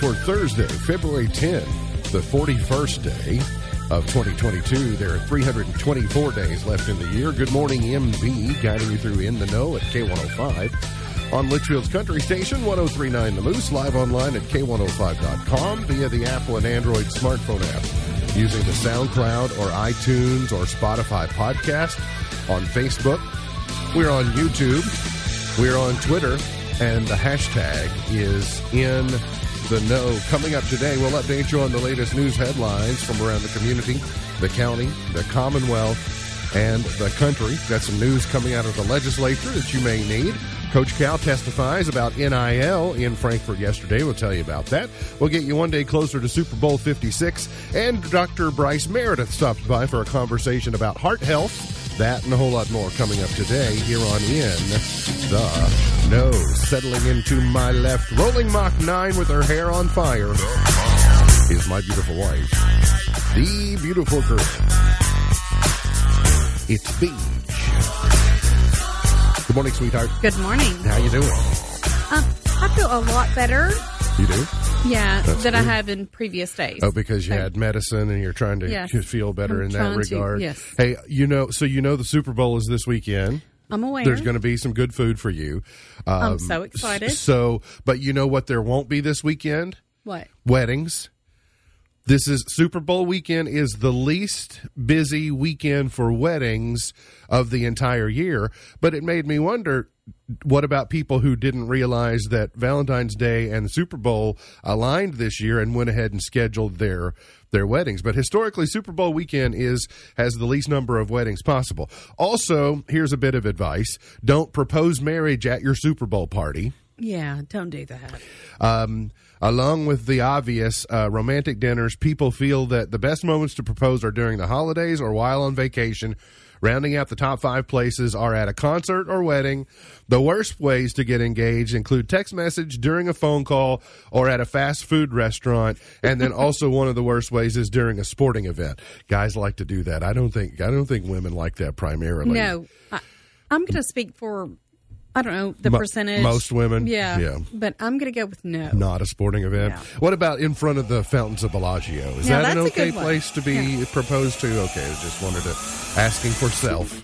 for Thursday, February 10, the 41st day of 2022. There are 324 days left in the year. Good morning, MB, guiding you through In the Know at K105 on Leitchfield's Country Station, 1039 The Moose, live online at K105.com via the Apple and Android smartphone app, using the SoundCloud or iTunes or Spotify podcast, on Facebook. We're on YouTube. We're on Twitter and the hashtag is in the know. Coming up today, we'll update you on the latest news headlines from around the community, the county, the Commonwealth, and the country. Got some news coming out of the legislature that you may need. Coach Cal testifies about NIL in Frankfort yesterday. We'll tell you about that. We'll get you one day closer to Super Bowl 56. And Dr. Bryce Meredith stopped by for a conversation about heart health. That and a whole lot more coming up today here on In the Know. Settling into my left, rolling Mach 9 with her hair on fire, is my beautiful wife, the beautiful girl. It's Beach. Good morning, sweetheart. Good morning. How you doing? Um, I feel a lot better. You do? Yeah, That's than I have in previous days. Oh, because you So- had medicine and you're trying to Yes. feel better I'm in that trying to, regard. yes. Hey, you know, so you know the Super Bowl is this weekend. I'm aware. There's going to be some good food for you. Um, I'm so excited. So, but you know what? There won't be this weekend. what? Weddings. This is Super Bowl weekend is the least busy weekend for weddings of the entire year. But it made me wonder what about people who didn't realize that Valentine's Day and the Super Bowl aligned this year and went ahead and scheduled their their weddings. But historically Super Bowl weekend is has the least number of weddings possible. Also, here's a bit of advice. Don't propose marriage at your Super Bowl party. Yeah, don't do that. Um, along with the obvious uh, romantic dinners, people feel that the best moments to propose are during the holidays or while on vacation. Rounding out the top five places are at a concert or wedding. The worst ways to get engaged include text message during a phone call or at a fast food restaurant. And then also one of the worst ways is during a sporting event. Guys like to do that. I don't think I don't think women like that primarily. No, I, I'm going to speak for I don't know the Mo- percentage. most women? Yeah, Yeah. But I'm going to go with no. not a sporting event. No. What about in front of the fountains of Bellagio? Is Yeah, that an okay place to be proposed to? Okay, I just wanted to asking for self.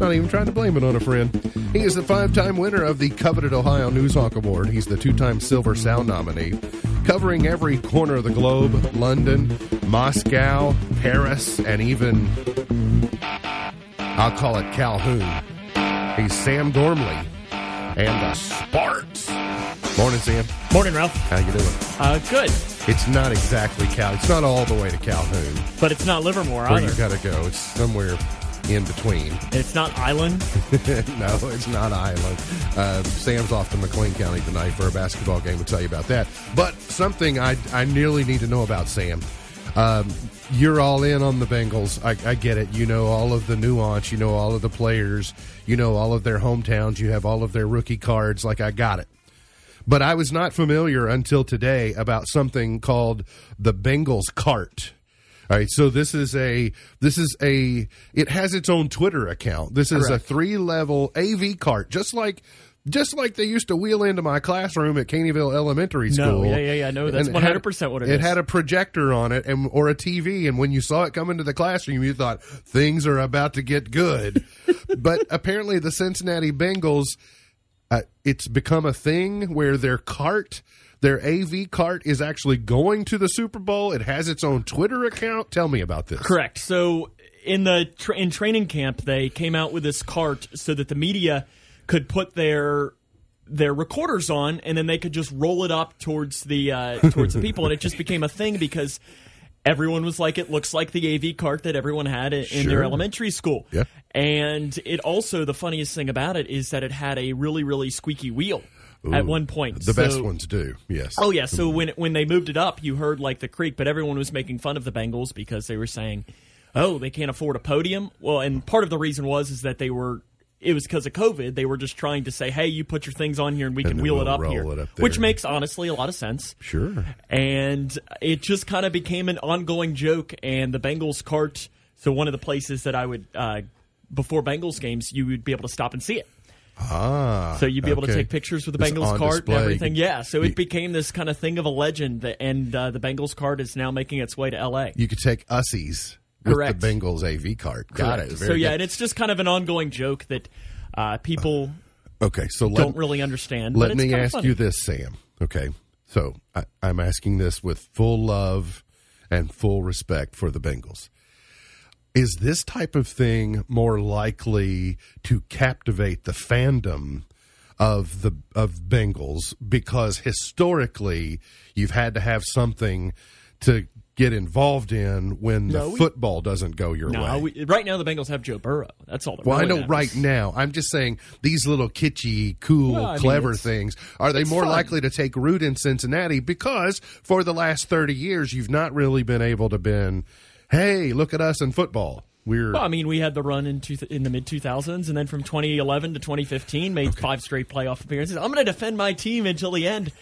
Not even trying to blame it on a friend. He is the five-time winner of the coveted Ohio Newshawk Award. He's the two-time Silver Sound nominee, covering every corner of the globe: London, Moscow, Paris, and even I'll call it Calhoun. He's Sam Gormley and the Sparks. Morning, Sam. Morning, Ralph. How you doing? Uh, good, It's not exactly Cal. It's not all the way to Calhoun but it's not Livermore where either. you got to go. It's somewhere in between. It's not Island. no, it's not Island. Uh, Sam's off to McLean County tonight for a basketball game. We'll tell you about that. But something I I nearly need to know about Sam. Um, you're all in on the Bengals. I, I get it. You know all of the nuance. You know all of the players. You know all of their hometowns. You have all of their rookie cards. Like I got it. But I was not familiar until today about something called the Bengals cart. All right, so this is a this is a it has its own Twitter account. This is a three level AV cart, just like just like they used to wheel into my classroom at Caneyville Elementary School. No, yeah, yeah, yeah, no, that's it had- 100% what it it is. It had a projector on it and or a TV, and when you saw it come into the classroom, you thought things are about to get good. but apparently, the Cincinnati Bengals uh, it's become a thing where their cart, their AV cart, is actually going to the Super Bowl. It has its own Twitter account. Tell me about this. Correct. So in the tra- in training camp, they came out with this cart so that the media could put their their recorders on, and then they could just roll it up towards the uh, towards the people, and it just became a thing because everyone was like, "It looks like the AV cart that everyone had in, Sure. their elementary school." Yeah. And it also the funniest thing about it is that it had a really really squeaky wheel at one point. The best So- ones do. Yes. Oh yeah, so when when they moved it up, you heard like the creak, but everyone was making fun of the Bengals because they were saying, "Oh, they can't afford a podium." Well, and part of the reason was is that they were it was because of COVID. They were just trying to say, "Hey, you put your things on here, and we And can wheel we'll it up here," it up which makes honestly a lot of sense. Sure. And it just kind of became an ongoing joke. And the Bengals cart, so one of the places that I would uh, before Bengals games, you would be able to stop and see it. Ah, So you'd be able to take pictures with the It's Bengals cart display. and everything. Yeah, so it became this kind of thing of a legend, that- and uh, the Bengals cart is now making its way to L.A. You could take ussies with Correct. the Bengals AV cart. Got Correct. it. So yeah, good. and it's just kind of an ongoing joke that uh, people okay. So let, don't really understand. let me ask funny. you this, Sam. Okay, so I, I'm asking this with full love and full respect for the Bengals. Is this type of thing more likely to captivate the fandom of the of Bengals because historically you've had to have something to get involved in when No, the we- football doesn't go your No, way. we, right now the Bengals have Joe Burrow. That's all. That Well, I know matters. right now. I'm just saying these little kitschy, cool, Well, I mean, clever things. Are they more fun. likely to take root in Cincinnati because for the last 30 years you've not really been able to been, hey, look at us in football. We're Well, I mean, we had the run in two, in the mid 2000s, and then from 2011 to 2015, made five straight playoff appearances. I'm going to defend my team until the end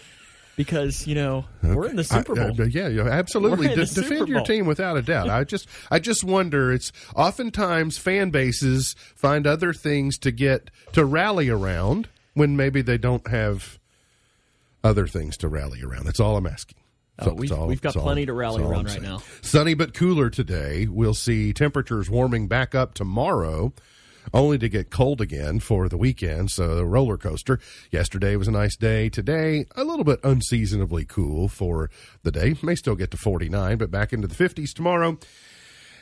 because you know we're in the Super I- Bowl. uh, yeah, yeah, absolutely. De- defend your team without a doubt. I just, I just wonder. It's oftentimes fan bases find other things to get to rally around when maybe they don't have other things to rally around. That's all I'm asking. Oh, So- we've- all- we've got that's all- plenty to rally around right now. Sunny but cooler today. We'll see temperatures warming back up tomorrow, only to get cold again for the weekend. So the roller coaster. Yesterday was a nice day. Today, a little bit unseasonably cool for the day. May still get to 49, but back into the 50s tomorrow.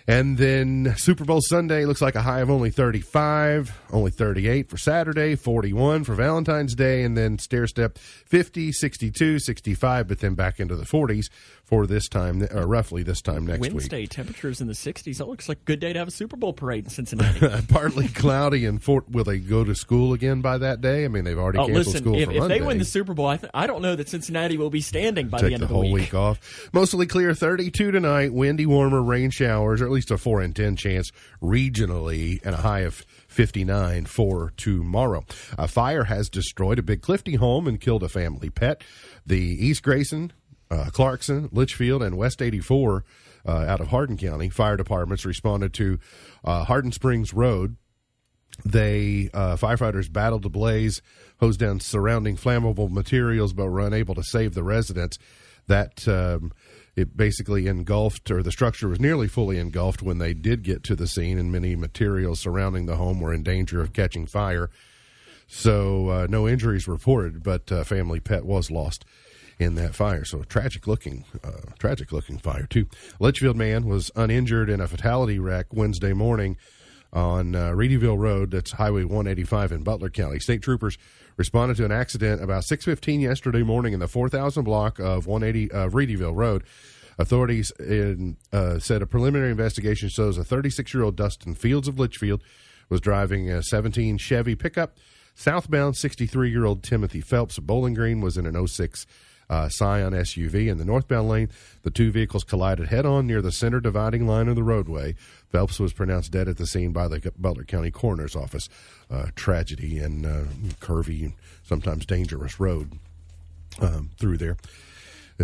And then Super Bowl Sunday looks like a high of only 35, only 38 for Saturday, 41 for Valentine's Day, and then stair step 50, 62, 65, but then back into the 40s for this time, uh, roughly this time next week. Wednesday, temperatures in the 60s. That looks like a good day to have a Super Bowl parade in Cincinnati. Partly cloudy and Fort. Will they go to school again by that day? I mean, they've already oh, canceled listen, school if, for if Monday. If they win the Super Bowl, I, th- I don't know that Cincinnati will be standing by the end the of the whole week. week off. Mostly clear, 32 tonight. Windy, warmer, rain showers, or at least a 4 in 10 chance regionally, and a high of 59 for tomorrow. A fire has destroyed a big Clifty home and killed a family pet. The East Grayson, uh, Clarkson, Leitchfield, and West 84 uh, out of Hardin County fire departments responded to uh, Hardin Springs Road they uh, firefighters battled the blaze, hosed down surrounding flammable materials, but were unable to save the residents. That um, it basically engulfed, or the structure was nearly fully engulfed when they did get to the scene, and many materials surrounding the home were in danger of catching fire. So uh, no injuries reported, but uh, family pet was lost in that fire. So tragic looking, uh, tragic looking fire too. Leitchfield man was uninjured in a fatality wreck Wednesday morning on uh, Reedyville Road. That's Highway 185 in Butler County. State troopers responded to an accident about 6:15 yesterday morning in the 4000 block of 180 of Reedyville Road. Authorities in, uh, said a preliminary investigation shows a 36 year old Dustin Fields of Leitchfield was driving a 17 Chevy pickup. Southbound 63 year old Timothy Phelps of Bowling Green was in an 06 uh, Scion SUV. In the northbound lane, the two vehicles collided head on near the center dividing line of the roadway. Phelps was pronounced dead at the scene by the Butler County Coroner's Office. Uh, tragedy and uh, curvy, sometimes dangerous road um, through there.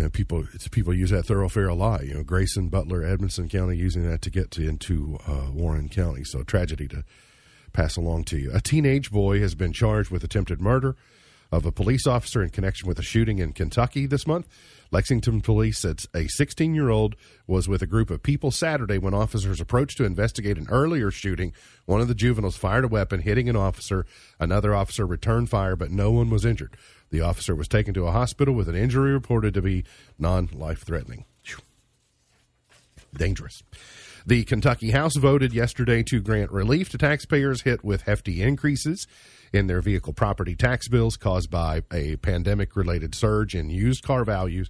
Uh, people, people use that thoroughfare a lot. You know, Grayson, Butler, Edmonson County using that to get to, into uh, Warren County. So tragedy to pass along to you. A teenage boy has been charged with attempted murder of a police officer in connection with a shooting in Kentucky this month. Lexington police said a 16 year old was with a group of people Saturday when officers approached to investigate an earlier shooting. One of the juveniles fired a weapon, hitting an officer. Another officer returned fire, but no one was injured. The officer was taken to a hospital with an injury reported to be non life threatening. Dangerous. The Kentucky House voted yesterday to grant relief to taxpayers hit with hefty increases in their vehicle property tax bills caused by a pandemic related surge in used car values.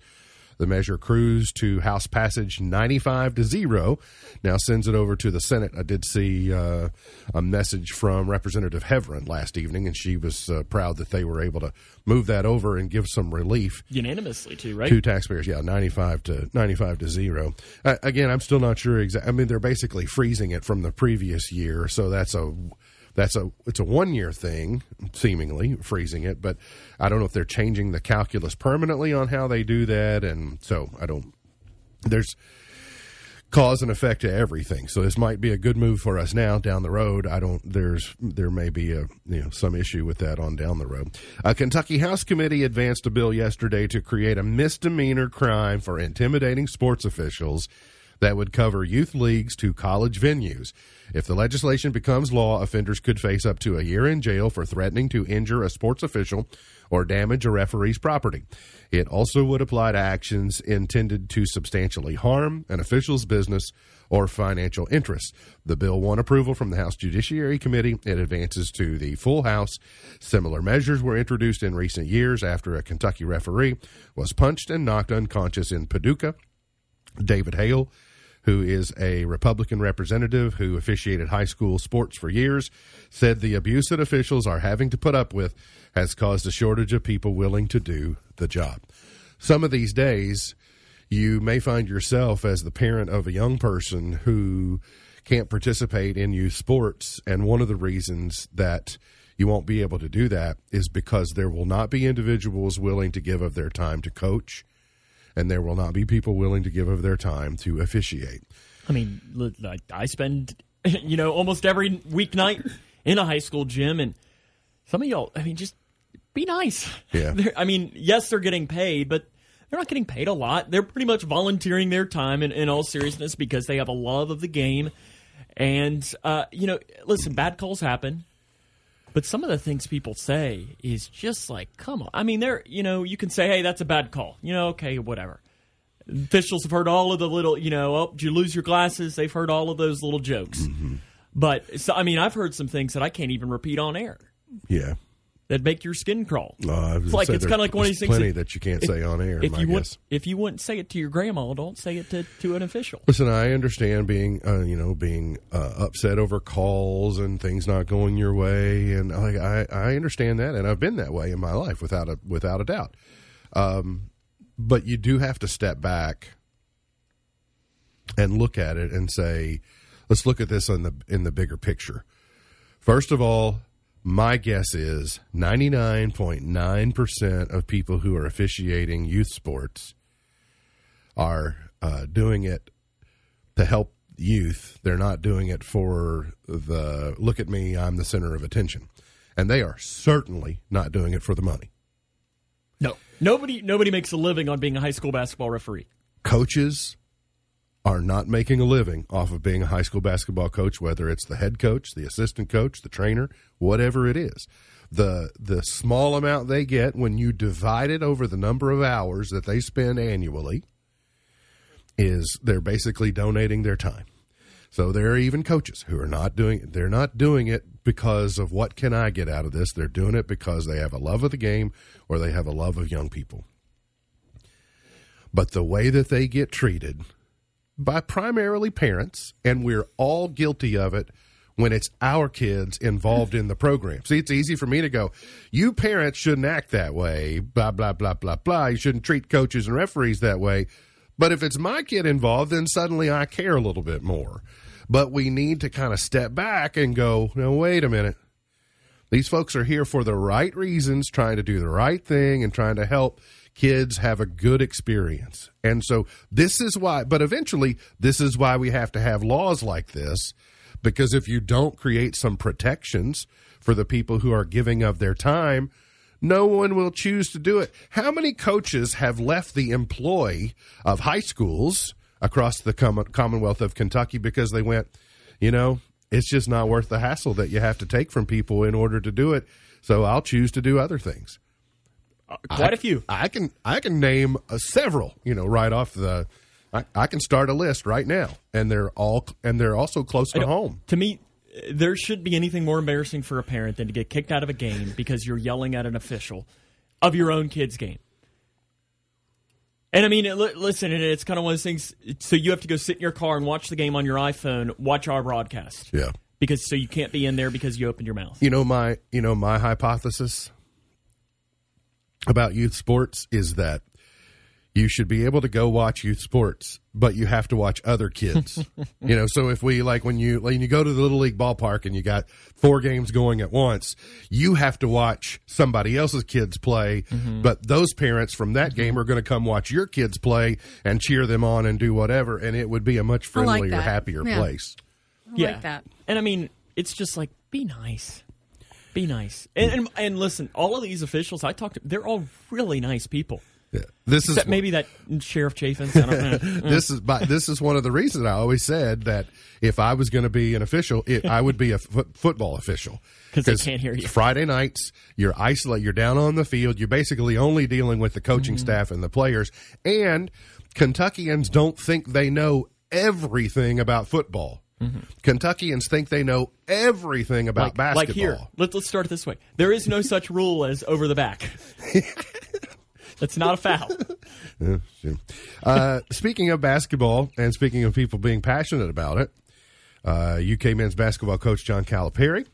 The measure cruised to House passage 95 to 0. Now sends it over to the Senate. I did see uh, a message from Representative Heavrin last evening, and she was uh, proud that they were able to move that over and give some relief Unanimously, too, right? to taxpayers. Yeah, ninety-five to ninety-five to zero. Uh, again, I'm still not sure exactly. I mean, they're basically freezing it from the previous year, so that's a that's a it's a one-year thing, seemingly freezing it. But I don't know if they're changing the calculus permanently on how they do that, and so I don't. There's cause and effect to everything. So this might be a good move for us now down the road. I don't. There's there may be a you know some issue with that on down the road. A Kentucky House Committee advanced a bill yesterday to create a misdemeanor crime for intimidating sports officials that would cover youth leagues to college venues. If the legislation becomes law, offenders could face up to a year in jail for threatening to injure a sports official or damage a referee's property. It also would apply to actions intended to substantially harm an official's business or financial interests. The bill won approval from the House Judiciary Committee. It advances to the full House. Similar measures were introduced in recent years after a Kentucky referee was punched and knocked unconscious in Paducah. David Hale who is a Republican representative who officiated high school sports for years, said the abuse that officials are having to put up with has caused a shortage of people willing to do the job. Some of these days, you may find yourself as the parent of a young person who can't participate in youth sports. And one of the reasons that you won't be able to do that is because there will not be individuals willing to give of their time to coach and there will not be people willing to give of their time to officiate. I mean, I spend, you know, almost every weeknight in a high school gym, and some of y'all, I mean, just be nice. Yeah. They're, I mean, yes, they're getting paid, but they're not getting paid a lot. They're pretty much volunteering their time in, in all seriousness because they have a love of the game. And, uh, you know, listen, bad calls happen. But some of the things people say is just like, come on. I mean, they're, you know, you can say, hey, that's a bad call. You know, okay, whatever. Officials have heard all of the little, you know, oh, did you lose your glasses? They've heard all of those little jokes. Mm-hmm. But, so, I mean, I've heard some things that I can't even repeat on air. Yeah that make your skin crawl. Uh, it's like it's kind of like one of these things. Plenty that, that you can't if, say on air. If you would, if you wouldn't say it to your grandma, don't say it to, to an official. Listen, I understand being uh, you know being uh, upset over calls and things not going your way, and I, I, I understand that, and I've been that way in my life without a without a doubt. Um, but you do have to step back and look at it and say, let's look at this in the in the bigger picture. First of all, my guess is 99.9% of people who are officiating youth sports are uh, doing it to help youth. They're not doing it for the look at me, I'm the center of attention. And they are certainly not doing it for the money. No. Nobody nobody makes a living on being a high school basketball referee. Coaches are not making a living off of being a high school basketball coach, whether it's the head coach, the assistant coach, the trainer, whatever it is. The the small amount they get when you divide it over the number of hours that they spend annually is they're basically donating their time. So there are even coaches who are not doing it. They're not doing it because of what can I get out of this. They're doing it because they have a love of the game or they have a love of young people. But the way that they get treated by primarily parents, and we're all guilty of it when it's our kids involved in the program. See, it's easy for me to go, you parents shouldn't act that way, blah, blah, blah, blah, blah. You shouldn't treat coaches and referees that way. But if it's my kid involved, then suddenly I care a little bit more. But we need to kind of step back and go, no, wait a minute. These folks are here for the right reasons, trying to do the right thing and trying to help kids have a good experience. And so this is why, but eventually, this is why we have to have laws like this. Because if you don't create some protections for the people who are giving of their time, no one will choose to do it. How many coaches have left the employ of high schools across the Commonwealth of Kentucky because they went, you know, it's just not worth the hassle that you have to take from people in order to do it. So I'll choose to do other things. Uh, quite I, a few. I can I can name uh, several. You know, right off the. I, I, can start a list right now, and they're all and they're also close to home. To me, there should be anything more embarrassing for a parent than to get kicked out of a game because you're yelling at an official of your own kid's game. And I mean, listen, and it's kind of one of those things. So you have to go sit in your car and watch the game on your iPhone, watch our broadcast. Yeah. Because so you can't be in there because you opened your mouth. You know my, you know my hypothesis about youth sports is that you should be able to go watch youth sports, but you have to watch other kids. you know, so if we like when you when you go to the little league ballpark and you got four games going at once, you have to watch somebody else's kids play, Mm-hmm. but those parents from that game are going to come watch your kids play and cheer them on and do whatever, and it would be a much I like friendlier, happier Yeah. place. I yeah. like that. And I mean, it's just like be nice, be nice, and and, and listen. All of these officials I talked to, they're all really nice people. Yeah. This is Except maybe that Sheriff Chaffins. I this is but this is one of the reasons I always said that if I was going to be an official, it, I would be a fo- football official 'Cause they can't hear you. Friday nights, you're isolated. You're down on the field. You're basically only dealing with the coaching Mm-hmm. staff and the players. And Kentuckians don't think they know everything about football. Kentuckians think they know everything about Mm-hmm. like, like basketball. here, let's let's start it this way. There is no such rule as over the back. That's not a foul. Uh, speaking of basketball and speaking of people being passionate about it, uh, UK men's basketball coach John Calipari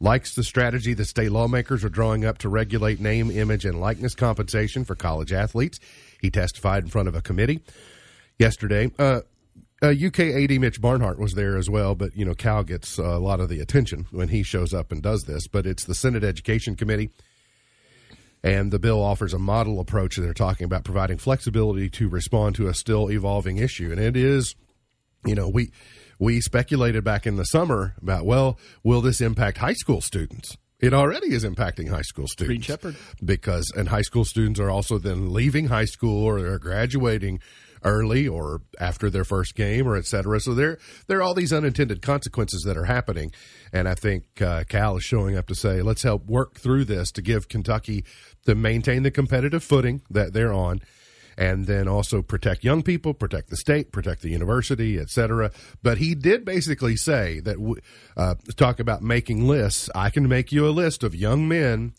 likes the strategy that state lawmakers are drawing up to regulate name, image, and likeness compensation for college athletes. He testified in front of a committee yesterday. Uh, uh, UK AD Mitch Barnhart was there as well, but you know Cal gets uh, a lot of the attention when he shows up and does this. But it's the Senate Education Committee and the bill offers a model approach they're talking about providing flexibility to respond to a still evolving issue and it is you know we we speculated back in the summer about well will this impact high school students it already is impacting high school students Shepherd. because and high school students are also then leaving high school or they're graduating early or after their first game or et cetera. So there there are all these unintended consequences that are happening, and I think uh, Cal is showing up to say let's help work through this to give Kentucky to maintain the competitive footing that they're on. And then also protect young people, protect the state, protect the university, et cetera. But he did basically say that, uh, talk about making lists. I can make you a list of young men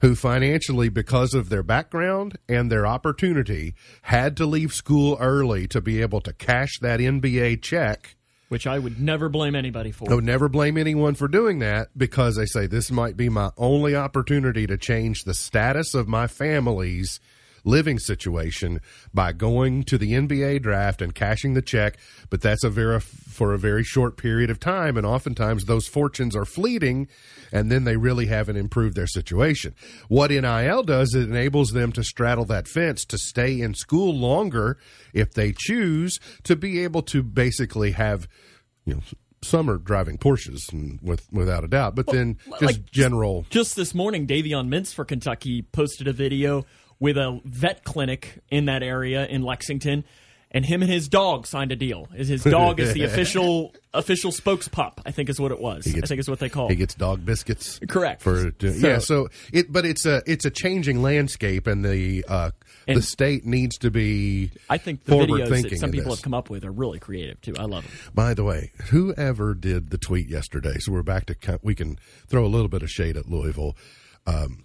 who financially, because of their background and their opportunity, had to leave school early to be able to cash that NBA check. Which I would never blame anybody for. I would never blame anyone for doing that because they say this might be my only opportunity to change the status of my family's living situation by going to the NBA draft and cashing the check. But that's a very for a very short period of time, and oftentimes those fortunes are fleeting, and then they really haven't improved their situation. What NIL does, it enables them to straddle that fence to stay in school longer if they choose to be able to basically have you know some are driving Porsches and with without a doubt, but then just like- general. Just this morning, Davion Mintz for Kentucky posted a video with a vet clinic in that area in Lexington, and him and his dog signed a deal. Is his dog is the official official spokespup? I think is what it was. I think is what they call. He gets dog biscuits. Correct. For So- yeah, so it but it's a it's a changing landscape, and the uh, the state needs to be. I think the videos that some people have come up with are really creative too. I love them. By the way, whoever did the tweet yesterday, so we're back to we can throw a little bit of shade at Louisville. Um,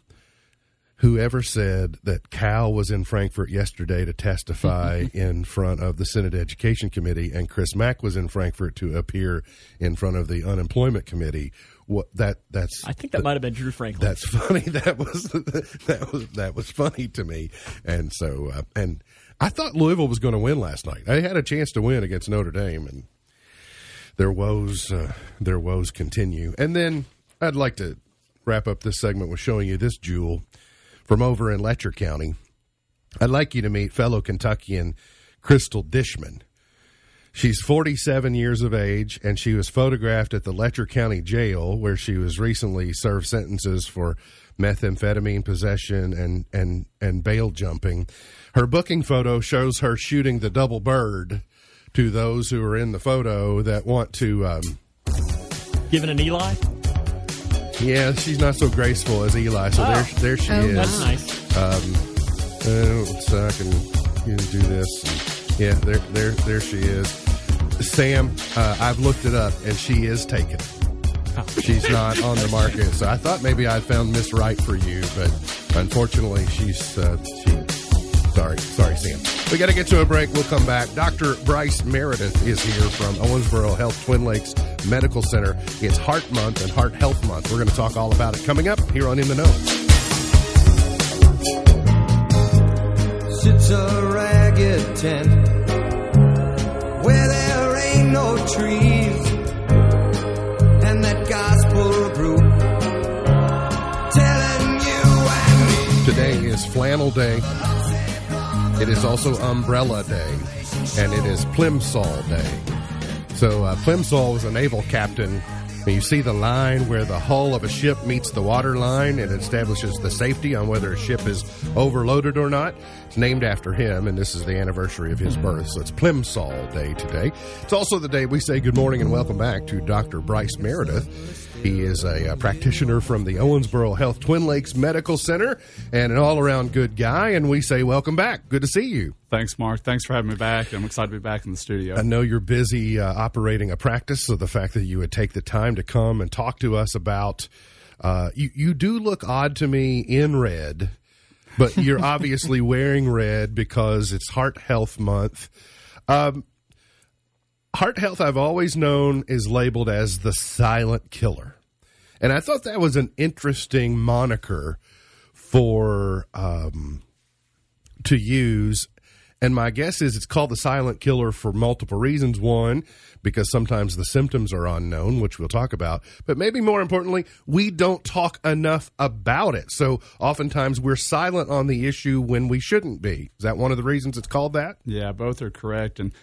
whoever said that Cal was in Frankfort yesterday to testify in front of the Senate Education Committee, and Chris Mack was in Frankfort to appear in front of the Unemployment Committee. What that that's I think that might have been Drew Franklin. that's funny. That was that was that was funny to me, and so uh, and I thought Louisville was going to win last night. They had a chance to win against Notre Dame, and their woes uh, their woes continue. And then I'd like to wrap up this segment with showing you this jewel from over in Letcher County. I'd like you to meet fellow Kentuckian Crystal Dishman. She's 47 years of age, and she was photographed at the Letcher County Jail, where she was recently served sentences for methamphetamine possession and, and, and bail jumping. Her booking photo shows her shooting the double bird to those who are in the photo that want to. Um, Giving an Eli. Yeah, she's not so graceful as Eli, so there, there she Oh, is. That's nice. Uh, so I can you know, do this. And, yeah, there, there, there she is. Sam, uh, I've looked it up, and she is taken. She's not on the market, so I thought maybe I'd found Miss Right for you, but unfortunately, she's uh, she. Sorry, sorry, Sam. We got to get to a break. We'll come back. Dr. Bryce Meredith is here from Owensboro Health Twin Lakes Medical Center. It's Heart Month and Heart Health Month. We're going to talk all about it coming up here on In the Know. sits a rag picket tent where there ain't no trees and that gospel group telling you and me Today is Flannel Day. It is also Umbrella Day, and it is Plimsoll Day. So uh, Plimsoll was a naval captain. And you see the line where the hull of a ship meets the water line and it establishes the safety on whether a ship is overloaded or not. It's named after him, and this is the anniversary of his birth. So it's Plimsoll Day today. It's also the day we say good morning and welcome back to Dr. Bryce Meredith. He is a, uh practitioner from the Owensboro Health Twin Lakes Medical Center and an all around good guy. And we say welcome back. Good to see you. Thanks, Mark. Thanks for having me back. I'm excited to be back in the studio. I know you're busy uh, operating a practice, so the fact that you would take the time to come and talk to us about uh, you, you do look odd to me in red, but you're obviously wearing red because it's Heart Health Month. Um, heart health, I've always known, is labeled as the silent killer, and I thought that was an interesting moniker for um, to use. And my guess is it's called the silent killer for multiple reasons. One, because sometimes the symptoms are unknown, which we'll talk about. But maybe more importantly, we don't talk enough about it. So oftentimes we're silent on the issue when we shouldn't be. Is that one of the reasons it's called that? Yeah, both are correct. And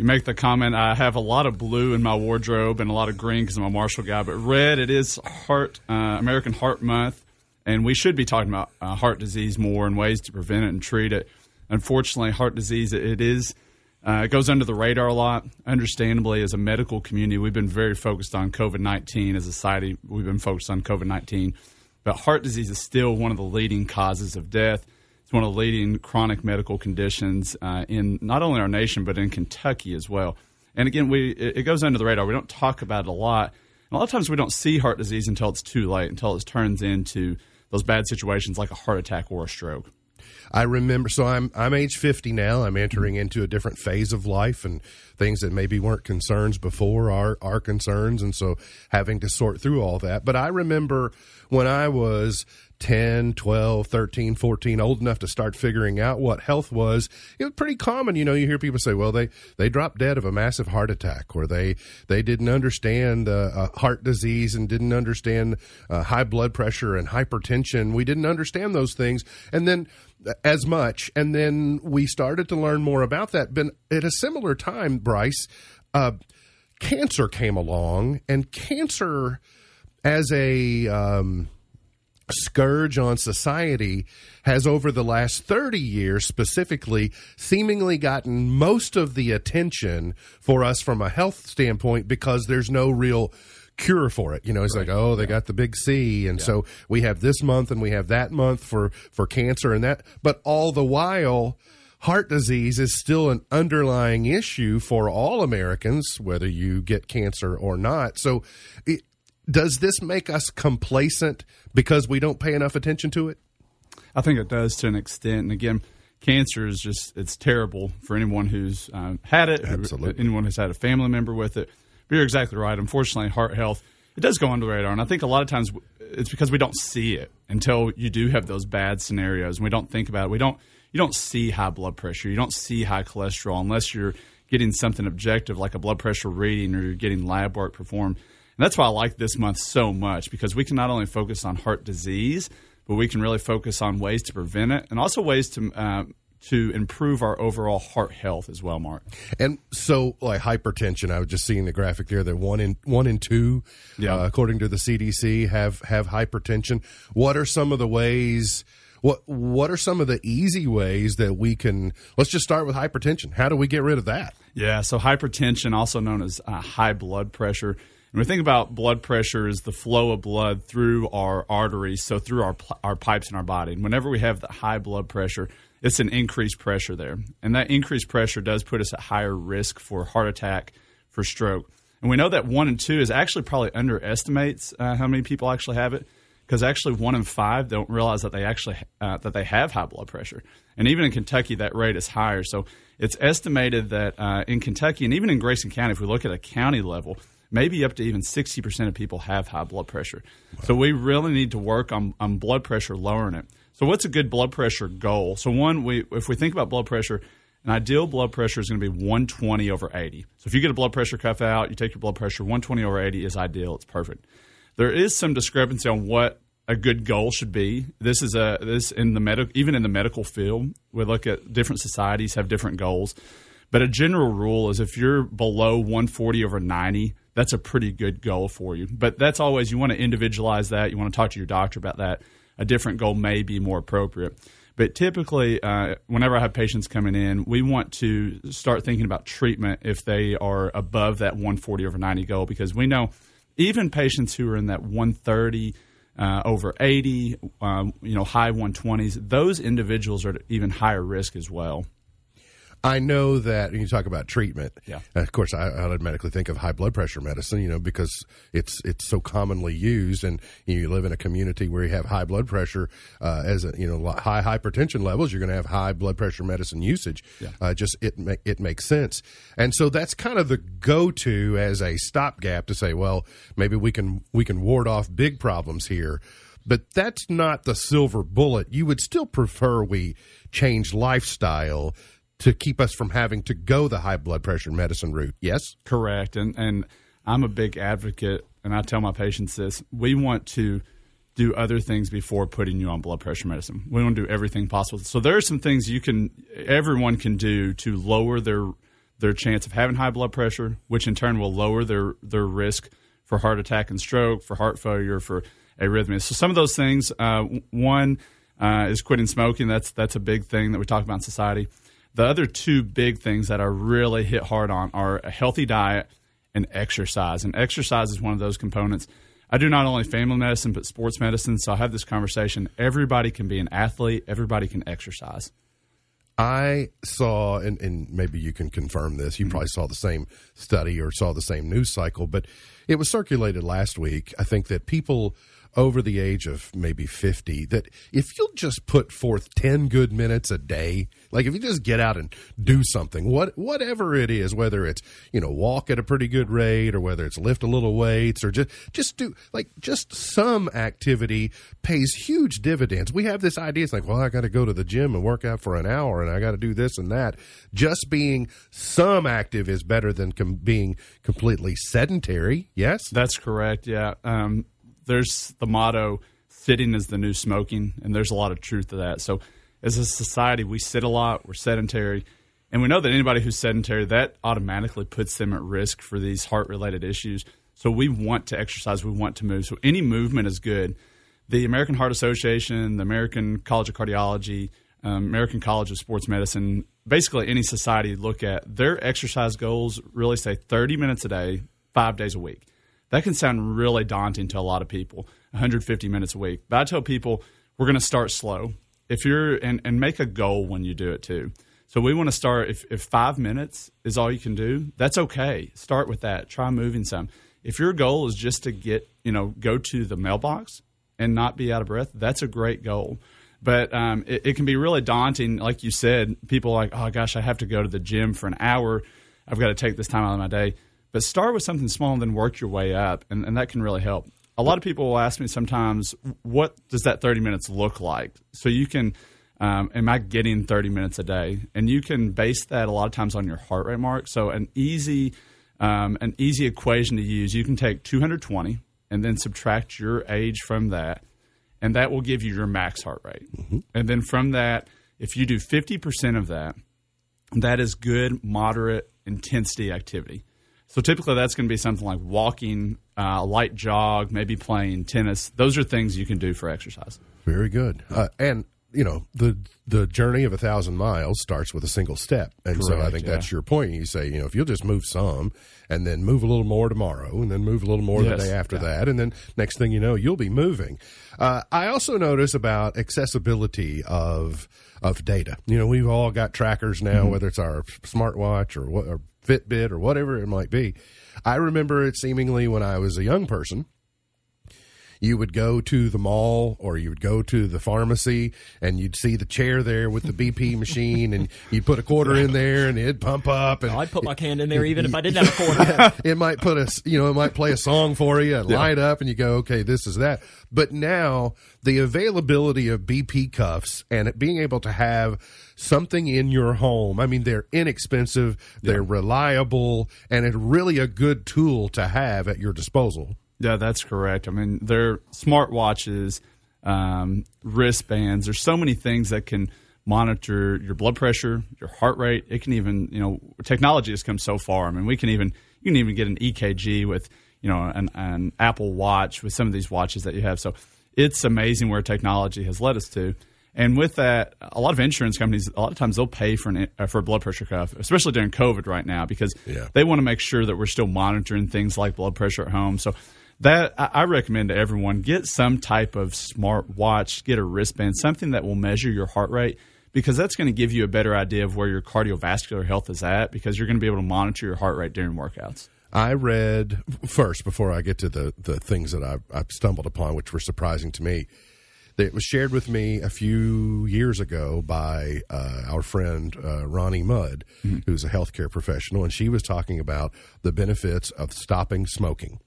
you make the comment, I have a lot of blue in my wardrobe and a lot of green because I'm a Marshall guy, but red, it is Heart uh, American Heart Month, and we should be talking about uh, heart disease more and ways to prevent it and treat it. Unfortunately, heart disease, it, is. Uh, it goes under the radar a lot. Understandably, as a medical community, we've been very focused on COVID 19. As a society, we've been focused on COVID 19. But heart disease is still one of the leading causes of death. It's one of the leading chronic medical conditions uh, in not only our nation, but in Kentucky as well. And again, we it, goes under the radar. We don't talk about it a lot. And a lot of times we don't see heart disease until it's too late, until it turns into those bad situations like a heart attack or a stroke. I remember. So I'm I'm age 50 now. I'm entering into a different phase of life, and things that maybe weren't concerns before are are concerns, and so having to sort through all that. But I remember when I was 10, 12, 13, 14, old enough to start figuring out what health was, it was pretty common. You know, you hear people say, well, they, they dropped dead of a massive heart attack or they, they didn't understand uh, uh, heart disease and didn't understand uh, high blood pressure and hypertension. We didn't understand those things. And then as much. And then we started to learn more about that. But at a similar time, Bryce, uh, cancer came along and cancer as a, um, scourge on society has over the last 30 years specifically seemingly gotten most of the attention for us from a health standpoint because there's no real cure for it. You know, it's right. like, oh, they yeah. got the big C. And yeah. so we have this month and we have that month for, for cancer and that. But all the while, heart disease is still an underlying issue for all Americans, whether you get cancer or not. So it, does this make us complacent because we don't pay enough attention to it? I think it does to an extent. And again, cancer is just, it's terrible for anyone who's uh, had it, Absolutely. Who, anyone who's had a family member with it. But you're exactly right. Unfortunately, heart health, it does go under the radar. And I think a lot of times it's because we don't see it until you do have those bad scenarios and we don't think about it. We don't, you don't see high blood pressure. You don't see high cholesterol unless you're getting something objective like a blood pressure reading or you're getting lab work performed. And that's why I like this month so much because we can not only focus on heart disease, but we can really focus on ways to prevent it and also ways to uh, to improve our overall heart health as well, Mark. And so, like hypertension, I was just seeing the graphic there that one in one in two, yeah. uh, according to the CDC, have have hypertension. What are some of the ways? What what are some of the easy ways that we can? Let's just start with hypertension. How do we get rid of that? Yeah, so hypertension, also known as uh, high blood pressure. When we think about blood pressure is the flow of blood through our arteries, so through our our pipes in our body. And whenever we have the high blood pressure, it's an increased pressure there. And that increased pressure does put us at higher risk for heart attack, for stroke. And we know that one and two is actually probably underestimates uh, how many people actually have it because actually one in five don't realize that they actually uh, that they have high blood pressure. And even in Kentucky, that rate is higher. So it's estimated that uh, in Kentucky and even in Grayson County, if we look at a county level, maybe up to even 60% of people have high blood pressure. Wow. So we really need to work on, on blood pressure, lowering it. So what's a good blood pressure goal? So one, we if we think about blood pressure, An ideal blood pressure is going to be 120 over 80. So if you get a blood pressure cuff out, you take your blood pressure, 120 over 80 is ideal. It's perfect. There is some discrepancy on what a good goal should be. This is a this in the medical even in the medical field, we look at different societies have different goals. But a general rule is if you're below 140 over 90, that's a pretty good goal for you. But that's always you want to individualize that. You want to talk to your doctor about that. A different goal may be more appropriate. But typically, uh, whenever I have patients coming in, we want to start thinking about treatment if they are above that 140 over 90 goal because we know even patients who are in that 130 uh, over 80, um, you know, high 120s, those individuals are at even higher risk as well. I know that when you talk about treatment, Yeah. of course, I, automatically think of high blood pressure medicine, you know, because it's it's so commonly used, and you live in a community where you have high blood pressure, uh, as a, you know, high hypertension levels, you're going to have high blood pressure medicine usage. Uh, just it ma- it makes sense, and so that's kind of the go to as a stopgap to say, well, maybe we can we can ward off big problems here. But that's not the silver bullet. You would still prefer we change lifestyle to keep us from having to go the high blood pressure medicine route. Yes? Correct. And and I'm a big advocate and I tell my patients this. We want to do other things before putting you on blood pressure medicine. We want to do everything possible. So there are some things you can everyone can do to lower their their chance of having high blood pressure, which in turn will lower their their risk for heart attack and stroke, for heart failure, for arrhythmias. So some of those things, uh, one uh, is quitting smoking. That's that's a big thing that we talk about in society. The other two big things that I really hit hard on are a healthy diet and exercise. And exercise is one of those components. I do not only family medicine but sports medicine, so I have this conversation. Everybody can be an athlete. Everybody can exercise. I saw, and, and maybe you can confirm this, you mm-hmm. probably saw the same study or saw the same news cycle, but it was circulated last week. I think that people over the age of maybe 50, that if you'll just put forth 10 good minutes a day, like if you just get out and do something, what, whatever it is, whether it's, you know, walk at a pretty good rate or whether it's lift a little weights or just, just do, like, just some activity pays huge dividends. We have this idea, it's like, well, I got to go to the gym and work out for an hour and I got to do this and that. Just being some active is better than com- being completely sedentary. Yes? That's correct. Yeah. Um, there's the motto sitting is the new smoking, and there's a lot of truth to that. So, as a society, we sit a lot, we're sedentary, and we know that anybody who's sedentary, that automatically puts them at risk for these heart related issues. So, we want to exercise, we want to move. So, any movement is good. The American Heart Association, the American College of Cardiology, um, American College of Sports Medicine, basically any society look at their exercise goals really say 30 minutes a day, five days a week. That can sound really daunting to a lot of people, 150 minutes a week. But I tell people we're going to start slow. If you're and, and make a goal when you do it too. So we want to start if, if five minutes is all you can do, that's okay. Start with that. Try moving some. If your goal is just to get, you know, go to the mailbox and not be out of breath, that's a great goal. But um, it, it can be really daunting. Like you said, people like, oh gosh, I have to go to the gym for an hour. I've got to take this time out of my day. But start with something small and then work your way up, and, and that can really help. A lot of people will ask me sometimes, what does that 30 minutes look like? So you can, um, am I getting 30 minutes a day? And you can base that a lot of times on your heart rate mark. So an easy, um, an easy equation to use, you can take 220 and then subtract your age from that, and that will give you your max heart rate. And then from that, if you do 50% of that, that is good, moderate intensity activity. So typically that's going to be something like walking, uh, a light jog, maybe playing tennis. Those are things you can do for exercise. Very good. Uh, and you know the the journey of a thousand miles starts with a single step, and so I think yeah. that's your point. You say, you know, if you'll just move some, and then move a little more tomorrow, and then move a little more Yes, the day after yeah. that, and then next thing you know, you'll be moving. Uh, I also notice about accessibility of of data. You know, we've all got trackers now, Mm-hmm. whether it's our smartwatch or what, or Fitbit or whatever it might be. I remember it seemingly when I was a young person you would go to the mall or you would go to the pharmacy and you'd see the chair there with the BP machine and you'd put a quarter in there and it'd pump up and oh, I'd put my hand in there even if I didn't have a quarter. it might put a you know it might play a song for you and light up and you go okay this is that. But now the availability of bp cuffs and it being able to have something in your home i mean they're inexpensive they're reliable and it's really a good tool to have at your disposal Yeah, that's correct. I mean, they're smartwatches, um, wristbands. There's so many things that can monitor your blood pressure, your heart rate. It can even, you know, technology has come so far. I mean, we can even you can even get an EKG with, you know, an, an Apple Watch with some of these watches that you have. So it's amazing where technology has led us to. And with that, a lot of insurance companies, a lot of times they'll pay for an uh, for a blood pressure cuff, especially during COVID right now, because Yeah. they want to make sure that we're still monitoring things like blood pressure at home. So that I recommend to everyone get some type of smart watch, get a wristband, something that will measure your heart rate because that's going to give you a better idea of where your cardiovascular health is at because you're going to be able to monitor your heart rate during workouts. I read first before I get to the the things that I've, I've stumbled upon, which were surprising to me. It was shared with me a few years ago by uh, our friend uh, Ronnie Mudd, who's a healthcare professional, and she was talking about the benefits of stopping smoking,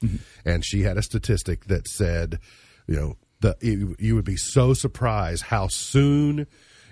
and she had a statistic that said, you know, the you, you would be so surprised how soon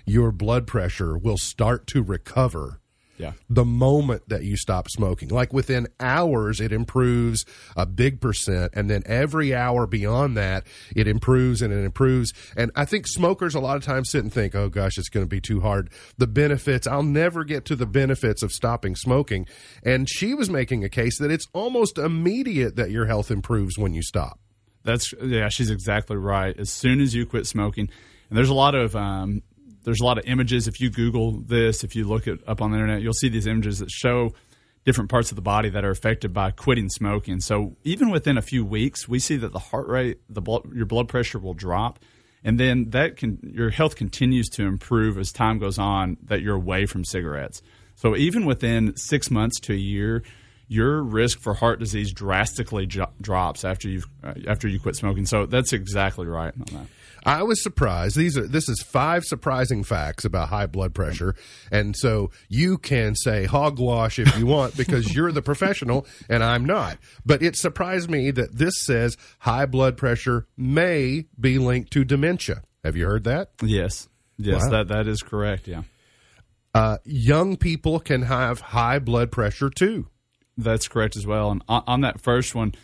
your blood pressure will start to recover Yeah. the moment that you stop smoking. Like within hours, it improves a big percent. And then every hour beyond that, it improves and it improves. And I think smokers a lot of times sit and think, oh gosh, it's going to be too hard. The benefits, I'll never get to the benefits of stopping smoking. And she was making a case that it's almost immediate that your health improves when you stop. That's yeah, she's exactly right. As soon as you quit smoking, and there's a lot of um, there's a lot of images. If you Google this, if you look it up on the internet, you'll see these images that show different parts of the body that are affected by quitting smoking. So even within a few weeks, we see that the heart rate, the blood, your blood pressure will drop, and then that can your health continues to improve as time goes on. That you're away from cigarettes. So even within six months to a year, your risk for heart disease drastically jo- drops after you uh, after you quit smoking. So that's exactly right on that. I was surprised. These are this is five surprising facts about high blood pressure, and so you can say hogwash if you want because you're the professional and I'm not. But it surprised me that this says high blood pressure may be linked to dementia. Have you heard that? Yes, yes, Wow. that that is correct. Yeah, Uh, young people can have high blood pressure too. that's correct as well. And on, on that first one,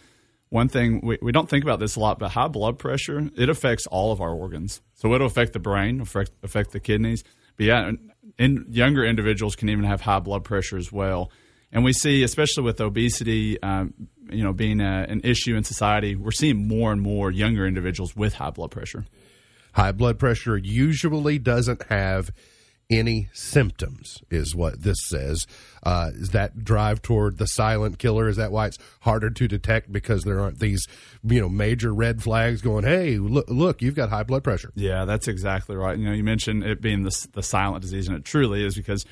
one thing we, we don't think about this a lot, but high blood pressure it affects all of our organs. So it'll affect the brain, affect affect the kidneys. But yeah, in, younger individuals can even have high blood pressure as well. And we see, especially with obesity, um, you know, being a, an issue in society, we're seeing more and more younger individuals with high blood pressure. High blood pressure usually doesn't have any symptoms, is what this says. Uh, is that drive toward the silent killer? Is that why it's harder to detect because there aren't these, you know, major red flags going? Hey, look, look, you've got high blood pressure. Yeah, that's exactly right. You know, you mentioned it being the, the silent disease, and it truly is because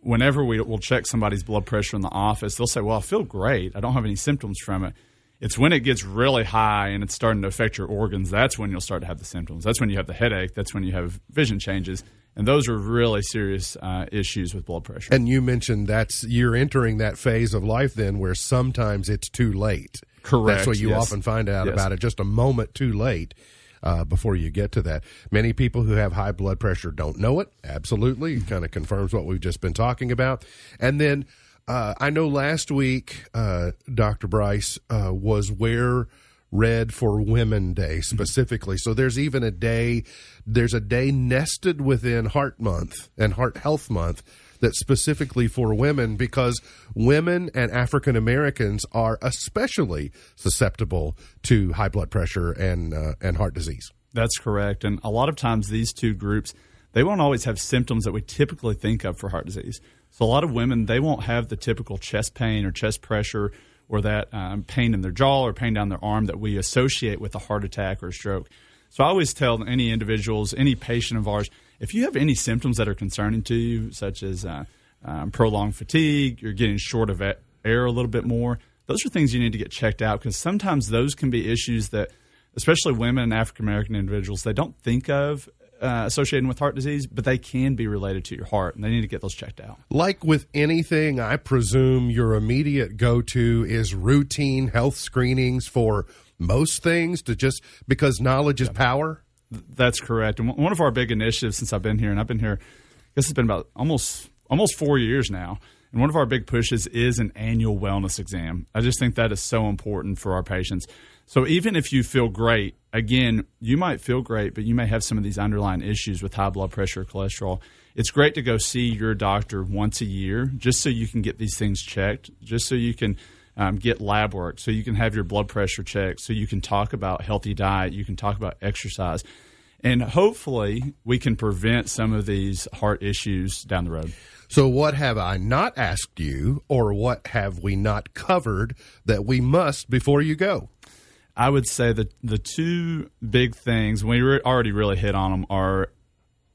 whenever we will check somebody's blood pressure in the office, they'll say, "Well, I feel great. I don't have any symptoms from it." It's when it gets really high and it's starting to affect your organs. That's when you'll start to have the symptoms. That's when you have the headache. That's when you have vision changes, and those are really serious uh, issues with blood pressure. And you mentioned that's you're entering that phase of life then where sometimes it's too late. Correct, That's what you yes. often find out Yes. about it, just a moment too late. Uh, before you get to that, many people who have high blood pressure don't know it. Absolutely, it kind of confirms what we've just been talking about. And then uh, I know last week, uh, Dr. Bryce uh, was where Red for Women Day specifically. So there's even a day, there's a day nested within Heart Month and Heart Health Month that's specifically for women because women and African Americans are especially susceptible to high blood pressure and uh, and heart disease. That's correct. And a lot of times these two groups, they won't always have symptoms that we typically think of for heart disease. So a lot of women, they won't have the typical chest pain or chest pressure or that um, pain in their jaw or pain down their arm that we associate with a heart attack or a stroke. So I always tell any individuals, any patient of ours, if you have any symptoms that are concerning to you, such as uh, um, prolonged fatigue, you're getting short of air a little bit more, those are things you need to get checked out because sometimes those can be issues that especially women and African American individuals, they don't think of uh, associating with heart disease, but they can be related to your heart, and they need to get those checked out. Like with anything, I presume your immediate go to is routine health screenings for most things to just because knowledge is power. That's correct. And one of our big initiatives since I've been here, and I've been here, I guess it's been about almost almost four years now. And one of our big pushes is an annual wellness exam. I just think that is so important for our patients. So even if you feel great, again, you might feel great, but you may have some of these underlying issues with high blood pressure cholesterol. It's great to go see your doctor once a year just so you can get these things checked, just so you can um, get lab work, so you can have your blood pressure checked, so you can talk about healthy diet, you can talk about exercise. And hopefully, we can prevent some of these heart issues down the road. So, what have I not asked you, or what have we not covered that we must before you go? I would say that the two big things we re- already really hit on them are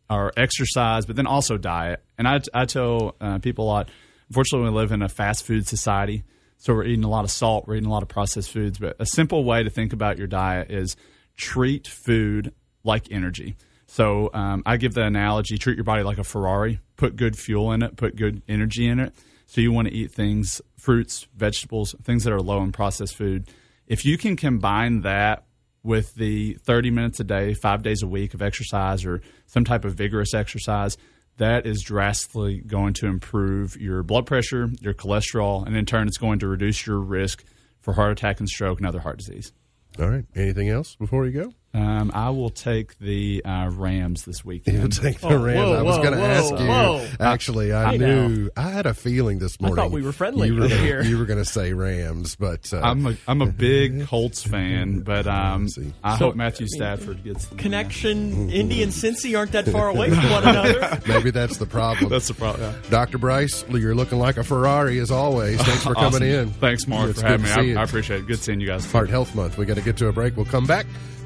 are exercise, but then also diet. And I, I tell uh, people a lot. Unfortunately, we live in a fast food society, so we're eating a lot of salt, we're eating a lot of processed foods. But a simple way to think about your diet is treat food like energy. So um, I give the analogy: treat your body like a Ferrari. Put good fuel in it. Put good energy in it. So you want to eat things, fruits, vegetables, things that are low in processed food. If you can combine that with the 30 minutes a day, five days a week of exercise or some type of vigorous exercise, that is drastically going to improve your blood pressure, your cholesterol, and in turn, it's going to reduce your risk for heart attack and stroke and other heart disease. All right. Anything else before you go? Um, I will take the uh, Rams this weekend. You'll take the Oh, Rams. whoa, I was going to ask you. whoa. Actually, I Hey, knew. I had a feeling this morning. I thought we were friendly You were, here. you were going to say Rams, but uh, I'm a I'm a big Colts fan, but um. I So, hope Matthew Stafford gets the Connection, Indy and Cincy aren't that far away from one another. maybe that's the problem. That's the problem. Yeah. Dr. Bryce, you're looking like a Ferrari as always. Thanks for coming Awesome. in. Thanks, Mark, It's for good having me. to see you. I, I appreciate it. Good seeing you guys. Heart Health Month. We got to get to a break. We'll come back.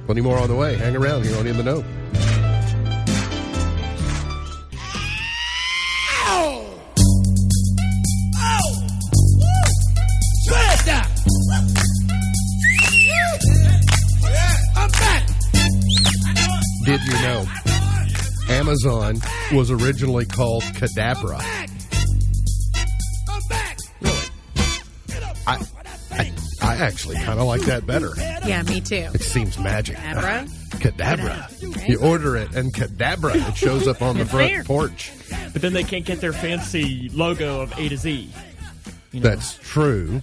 Plenty more on the way. Hang around here on In the Know. Did you know Amazon was originally called Cadabra? I, I actually kind of like that better. Yeah, me too. It seems magic. Abra? Cadabra. You order it and cadabra. It shows up on the front there. porch. But then they can't get their fancy logo of A to Z. You know? That's true.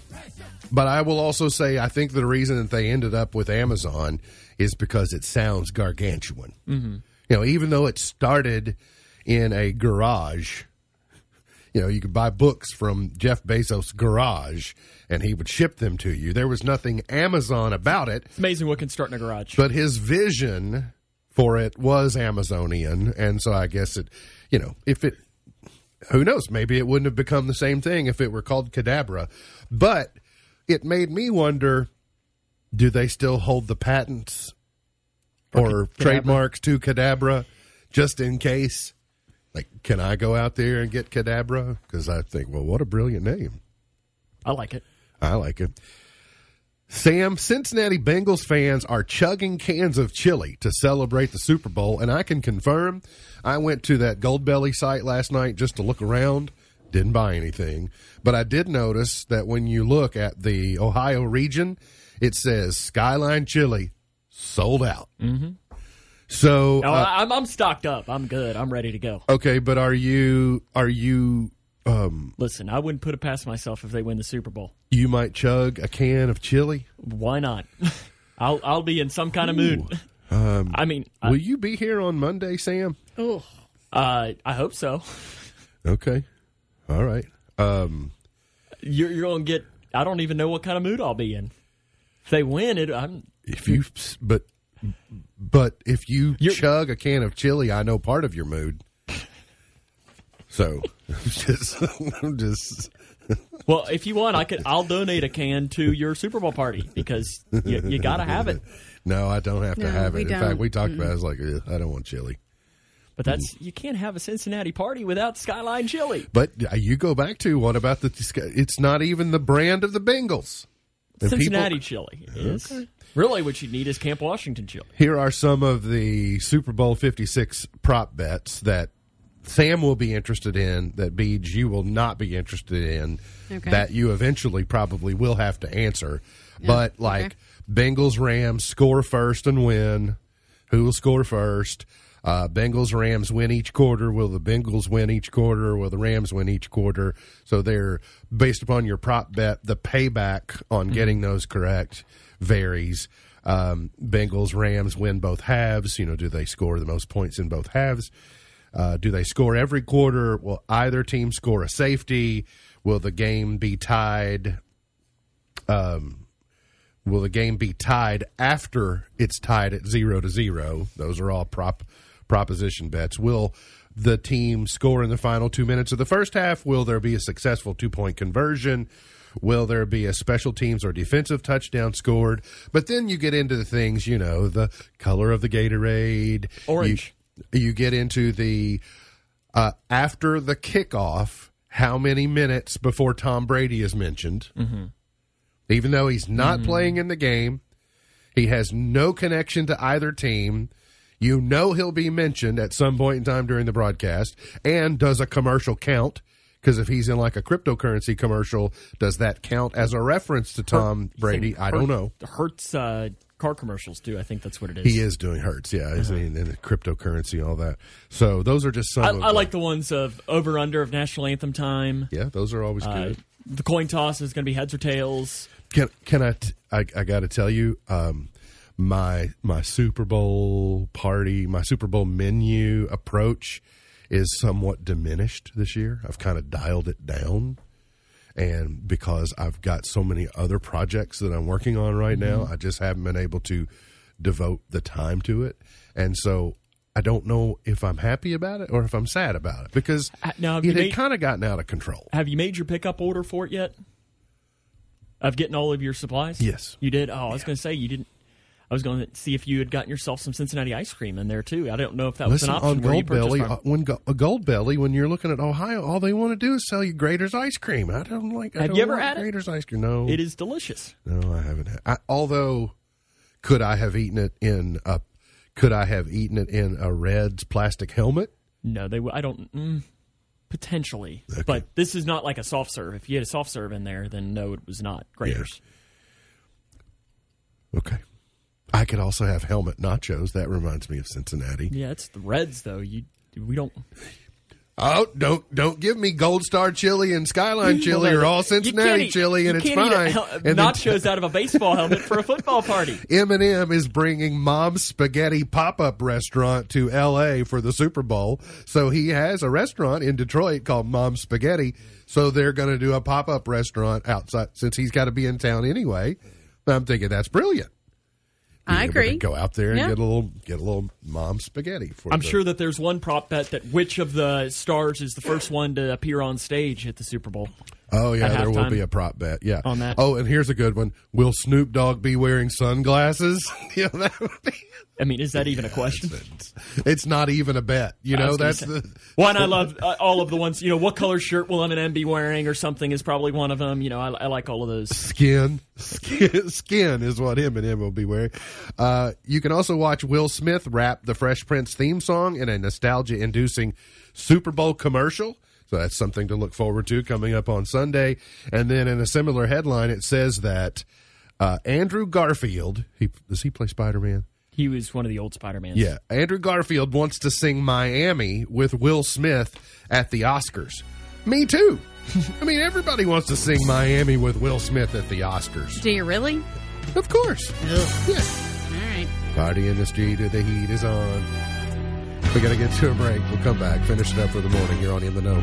But I will also say I think the reason that they ended up with Amazon is because it sounds gargantuan. Mm-hmm. You know, even though it started in a garage, you know, you could buy books from Jeff Bezos' garage and he would ship them to you. There was nothing Amazon about it, It's amazing what can start in a garage. but his vision for it was Amazonian. And so I guess it, you know, if it, who knows, maybe it wouldn't have become the same thing if it were called Cadabra. But it made me wonder do they still hold the patents or trademarks to Cadabra just in case? Like, can I go out there and get Cadabra? Because I think, well, what a brilliant name. I like it. I like it. Sam, Cincinnati Bengals fans are chugging cans of chili to celebrate the Super Bowl, and I can confirm I went to that Goldbelly site last night just to look around. Didn't buy anything, but I did notice that when you look at the Ohio region, it says Skyline Chili sold out. Mm-hmm. So, Oh, uh, I'm, I'm stocked up. I'm good. I'm ready to go. okay, but are you are you um, Listen, I wouldn't put it past myself if they win the Super Bowl. you might chug a can of chili? Why not? I'll I'll be in some kind of mood. I mean, I, Will you be here on Monday, Sam? Oh, uh, I hope so. Okay. All right. Um, You're, you're gonna get. I don't even know what kind of mood I'll be in. If they win it, I'm. if you, but, but if you You're- chug a can of chili, I know part of your mood. So, I'm just, I'm just, Well, if you want, I could. I'll donate a can to your Super Bowl party because you, you got to have it. no, I don't have to No, have we it. In don't. fact, we talked about it. I was like, "Ugh, I don't want chili. But that's you can't have a Cincinnati party without Skyline Chili. But uh, you go back to what about the? It's not even the brand of the Bengals. And people- Cincinnati chili is really what you need is Camp Washington chili. Here are some of the Super Bowl 56 prop bets that Sam will be interested in, that Beej, you will not be interested in, Okay. that you eventually probably will have to answer. But like Bengals Rams score first and win. Who will score first? Uh, Bengals Rams win each quarter. Will the Bengals win each quarter? Will the Rams win each quarter? So they're based upon your prop bet. The payback on getting those correct varies. Um, Bengals Rams win both halves. You know, do they score the most points in both halves? Uh, do they score every quarter? Will either team score a safety? Will the game be tied? Um, will the game be tied after it's tied at zero to zero? Those are all prop proposition bets. Will the team score in the final two minutes of the first half? Will there be a successful two point conversion? Will there be a special teams or defensive touchdown scored? But then you get into the things, you know, the color of the Gatorade, Orange. You, you get into the uh, after the kickoff, how many minutes before Tom Brady is mentioned? Even though he's not playing in the game, he has no connection to either team. You know he'll be mentioned at some point in time during the broadcast. And does a commercial count? Because if he's in like a cryptocurrency commercial, does that count as a reference to Tom Brady? I don't know. Hertz uh, car commercials too. I think that's what it is. He is doing Hertz, yeah, isn't he? And then cryptocurrency all that. So those are just some. I, I like the ones of over under of national anthem time. Yeah, those are always Uh, good. the coin toss is going to be heads or tails. Can can I? T- I, I got to tell you, um, my my Super Bowl party, my Super Bowl menu approach is somewhat diminished this year. I've kind of dialed it down, and because I've got so many other projects that I'm working on right now, I just haven't been able to devote the time to it, and so. I don't know if I'm happy about it or if I'm sad about it because Uh, now, it had kind of gotten out of control. Have you made your pickup order for it yet? Of getting all of your supplies? Yes. You did? Oh, I was going to say you didn't. I was going to see if you had gotten yourself some Cincinnati ice cream in there too. I don't know if that was an option on Goldbelly, uh, when Go- uh, Goldbelly, when you're looking at Ohio, all they want to do is sell you Graeter's ice cream. I don't like. I Have don't you ever had it? Ice cream? No, It is delicious. No, I haven't. Had, I, although, could I have eaten it in a? Could I have eaten it in a Reds plastic helmet? No, they. I don't. Mm, potentially, but this is not like a soft serve. If you had a soft serve in there, then no, it was not Graeters. Okay. I could also have helmet nachos. That reminds me of Cincinnati. Yeah, it's the Reds though. You we don't. Oh, don't don't give me Gold Star chili and Skyline chili or all Cincinnati chili, and it's can't eat a fine. hel- And then- nachos out of a baseball helmet for a football party. Eminem is bringing Mom's Spaghetti pop up restaurant to L.A. for the Super Bowl. So he has a restaurant in Detroit called Mom's Spaghetti. So they're going to do a pop up restaurant outside since he's got to be in town anyway. I'm thinking that's brilliant. Being I able to agree. Go out there and Yeah. get a little get a little Mom's Spaghetti for. You. I'm the- sure that there's one prop bet that which of the stars is the first one to appear on stage at the Super Bowl. Oh yeah, there will be a prop bet. Yeah. on that. Oh, and here's a good one. Will Snoop Dogg be wearing sunglasses? you know, that would be. I mean, is that even a question? It's not even a bet. You know, that's say- the. One I love uh, all of the ones. You know, what color shirt will Eminem be wearing, or something is probably one of them. You know, I, I like all of those. Skin. Skin, skin is what Eminem will be wearing. Uh, you can also watch Will Smith rap the Fresh Prince theme song in a nostalgia inducing Super Bowl commercial. So that's something to look forward to coming up on Sunday. And then in a similar headline, it says that uh, Andrew Garfield, he, does he play Spider Man? He was one of the old Spider Mans. Yeah. Andrew Garfield wants to sing Miami with Will Smith at the Oscars. Me too. I mean, everybody wants to sing Miami with Will Smith at the Oscars. Do you really? Of course. Ugh. Yeah. All right. Party in the street or the heat is on. We got to get to a break. We'll come back. Finish it up for the morning. You're on In the Know.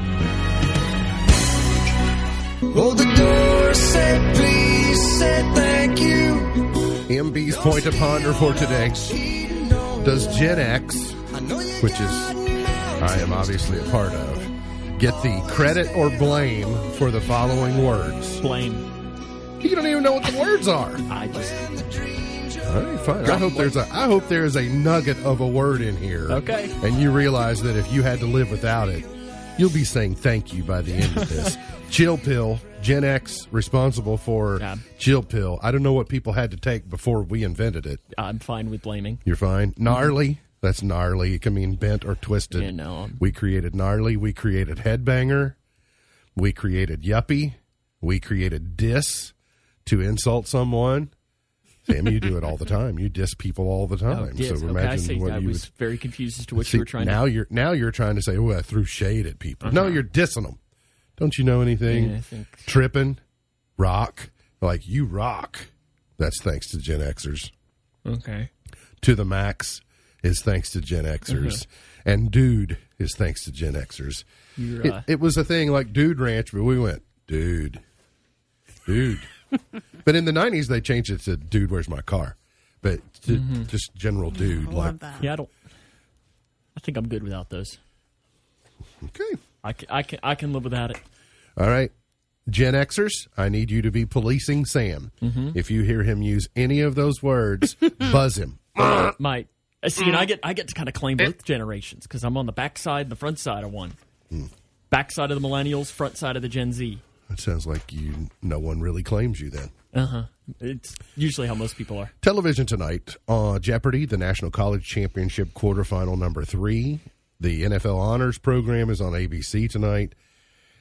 Oh, the door said please, said thank you. MB's point to ponder for today. Does Gen X, which is I am obviously a part of, get the credit or blame for the following words? Blame. You don't even know what the words are. I just All right, fine. I hope there's a I hope there's a nugget of a word in here. Okay. And you realize that if you had to live without it, you'll be saying thank you by the end of this. Chill pill, Gen X responsible for chill pill. I don't know what people had to take before we invented it. I'm fine with blaming. You're fine. Gnarly. That's gnarly. It can mean bent or twisted. Yeah, no, We created gnarly. We created headbanger. We created yuppie. We created diss to insult someone. Sam, you do it all the time. You diss people all the time. Oh, yes. So okay, I imagine see. what I you was would very confused as to what See, you were trying now to. you're now you're trying to say, "Oh, I threw shade at people." No, Uh-huh. you're dissing them. Don't you know anything? Yeah, think- Tripping, rock, like you rock. That's thanks to Gen Xers. Okay. To the max is thanks to Gen Xers, and dude is thanks to Gen Xers. You're, It, uh, it was a thing like Dude Ranch, but we went dude, dude. but in the '90s, they changed it to Dude, where's my car? But to, Mm-hmm. just general dude, I like love that. yeah, I don't. I think I'm good without those. okay. I can, I can, I can live without it. All right. Gen Xers, I need you to be policing Sam. Mm-hmm. If you hear him use any of those words, buzz him. My uh, see, and I get I get to kind of claim both generations because I'm on the back side and the front side of one. Back side of the millennials, front side of the Gen Z. It sounds like you. No one really claims you then. Uh huh. It's usually how most people are. Television tonight on Jeopardy, the National College Championship quarterfinal number three. The NFL Honors Program is on ABC tonight,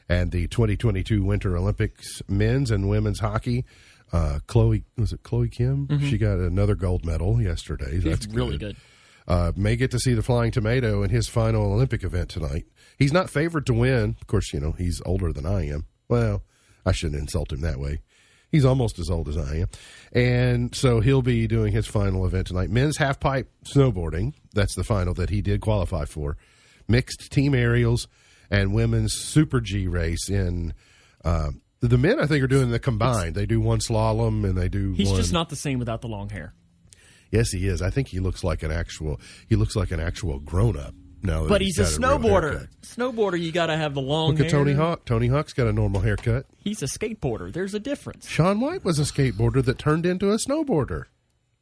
and the 2022 Winter Olympics men's and women's hockey. Uh, Chloe was it Chloe Kim? She got another gold medal yesterday. That's It's really good. uh, may get to see the Flying Tomato in his final Olympic event tonight. He's not favored to win. Of course, you know, he's older than I am. Well, I shouldn't insult him that way. He's almost as old as I am. And so he'll be doing his final event tonight. Men's half pipe snowboarding. That's the final that he did qualify for. Mixed team aerials and women's super G race in. Uh, the men, I think, are doing the combined. They do one slalom and they do. He's one, just not the same without the long hair. Yes, he is. I think he looks like an actual. He looks like an actual grown up. No, But he's a snowboarder. Snowboarder, you got to have the long Look hair. at Tony Hawk. Tony Hawk's got a normal haircut. He's a skateboarder. There's a difference. Shaun White was a skateboarder that turned into a snowboarder.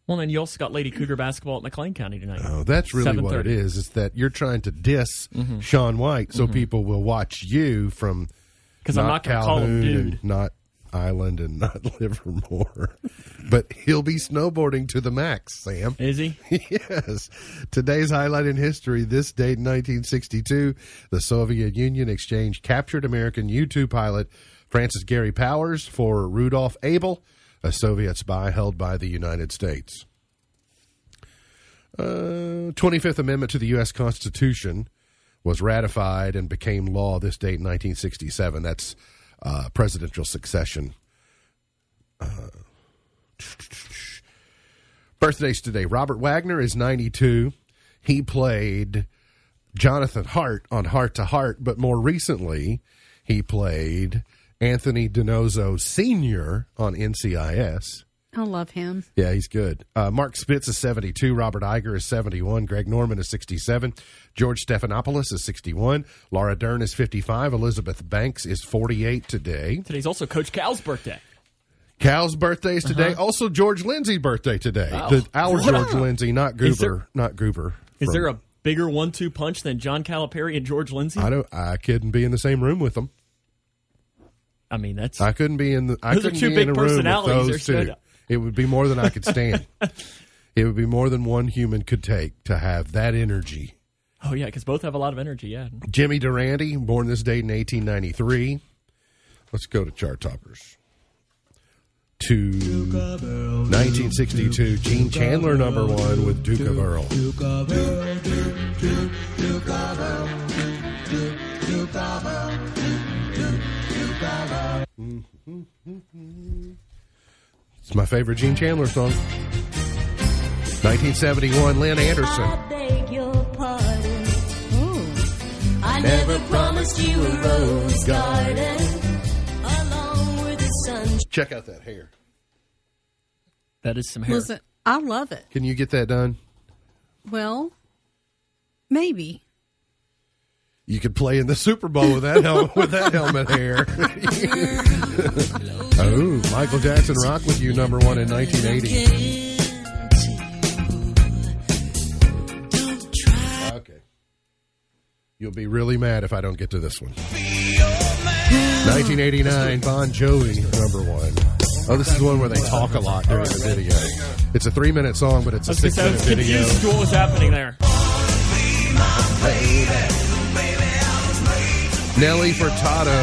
Well, then you also got Lady Cougar basketball at McLean County tonight. Oh, that's really what it is. 7:30. is. That you're trying to diss Mm-hmm. Shaun White so people will watch you from Because I'm not going to call him dude. not Island and not Livermore, but he'll be snowboarding to the max. Sam. Is he? yes. Today's highlight in history this date in 1962, the Soviet Union exchanged captured American U 2 pilot Francis Gary Powers for Rudolph Abel, a Soviet spy held by the United States. Uh, 25th Amendment to the U.S. Constitution was ratified and became law this date in 1967. That's uh, presidential succession. Birthdays today. Robert Wagner is 92. He played Jonathan Hart on Hart to Hart, but more recently, he played Anthony DiNozzo Sr. on NCIS. I love him. Yeah, he's good. Uh, Mark Spitz is 72. Robert Iger is 71. Greg Norman is 67. George Stephanopoulos is 61. Laura Dern is 55. Elizabeth Banks is 48 today. Today's also Coach Cal's birthday. Cal's birthday is today. Also, George Lindsay's birthday today. Wow. The, our George Lindsay, not Goober. There- not Goober. Is from- there a bigger one-two punch than John Calipari and George Lindsay? I don't. I couldn't be in the same room with them. I mean, that's I couldn't be in the. I Those are couldn't two be big in a room with personalities. those two. It would be more than I could stand. it would be more than one human could take to have that energy. oh yeah, because both have a lot of energy. Yeah, Jimmy Durante, born this date in 1893. Let's go to chart toppers. To 1962, Gene Chandler, number one with Duke of Earl. Mm-hmm. It's my favorite Gene Chandler song. 1971, Lynn Anderson. I beg your pardon. Ooh. I never promised you a rose garden along with the sun. Check out that hair. that is some hair. Listen, I love it. Can you get that done? Well, maybe. You could play in the Super Bowl with that helmet with that helmet hair. oh, Michael Jackson Rock with You number one in 1980. Okay. You'll be really mad if I don't get to this one. Be your man. 1989, Bon Jovi, number one. Oh, this is one where they talk a lot during the video. It's a three minute song, but it's a was, gonna six say, I minute was video. confused to what was happening there. Nelly Furtado.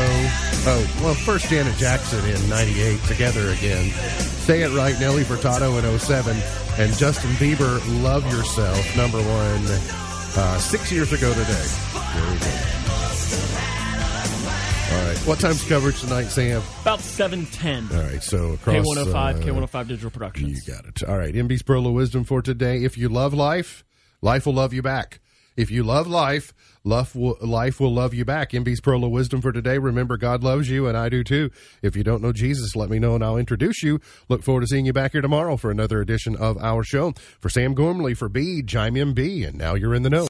Oh, well, first Janet Jackson in 98, Together Again. Say It Right, Nelly Furtado in 07. And Justin Bieber, Love Yourself, number one, uh, six years ago today. There we go. All right. What time's coverage tonight, Sam? About 710. All right. So across. K105, uh, K105 Digital Productions. You got it. All right. MB's Pearl of Wisdom for today. If you love life, life will love you back. If you love life, life will, life will love you back. MB's Pearl of Wisdom for today. Remember, God loves you, and I do too. If you don't know Jesus, let me know, and I'll introduce you. Look forward to seeing you back here tomorrow for another edition of our show. For Sam Gormley, for B, Chime MB, and now you're in the know.